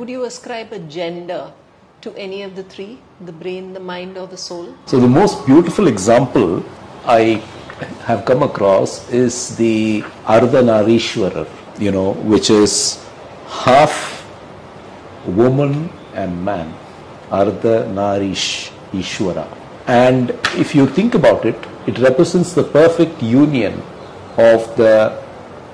Would you ascribe a gender to any of the three the brain, the mind, or the soul? So, the most beautiful example I have come across is the Ardhanarishwarar, you know, which is half woman and man. Ardha Narish Ishwara. And if you think about it, it represents the perfect union of the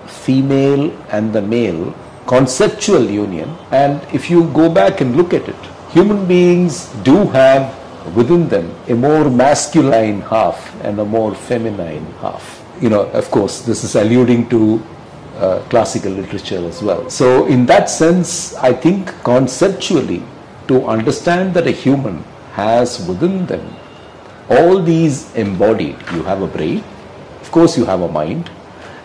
female and the male, conceptual union. And if you go back and look at it, human beings do have within them a more masculine half and a more feminine half. You know, of course, this is alluding to uh, classical literature as well. So, in that sense, I think conceptually, to understand that a human has within them all these embodied, you have a brain, of course, you have a mind,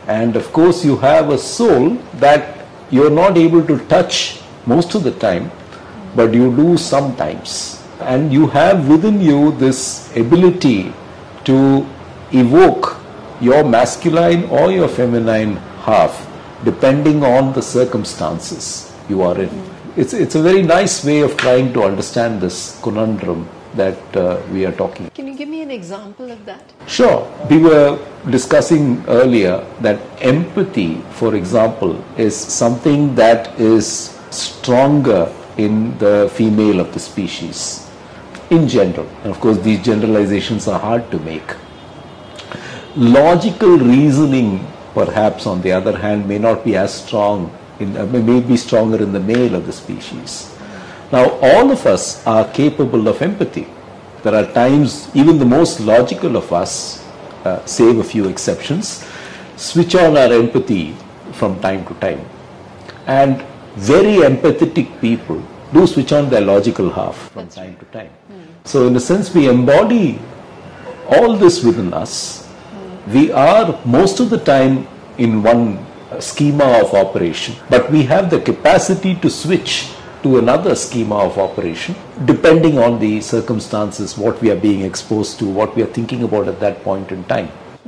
and of course, you have a soul that you're not able to touch most of the time, but you do sometimes. And you have within you this ability to evoke your masculine or your feminine half depending on the circumstances you are in. It's, it's a very nice way of trying to understand this conundrum that uh, we are talking. Can you give me an example of that? Sure. We were discussing earlier that empathy, for example, is something that is stronger in the female of the species in general. And of course, these generalizations are hard to make. Logical reasoning, perhaps, on the other hand, may not be as strong, in, uh, may be stronger in the male of the species. Now, all of us are capable of empathy. There are times, even the most logical of us, uh, save a few exceptions, switch on our empathy from time to time. And very empathetic people do switch on their logical half from time to time. So, in a sense, we embody all this within us. We are most of the time in one schema of operation, but we have the capacity to switch to another schema of operation depending on the circumstances, what we are being exposed to, what we are thinking about at that point in time.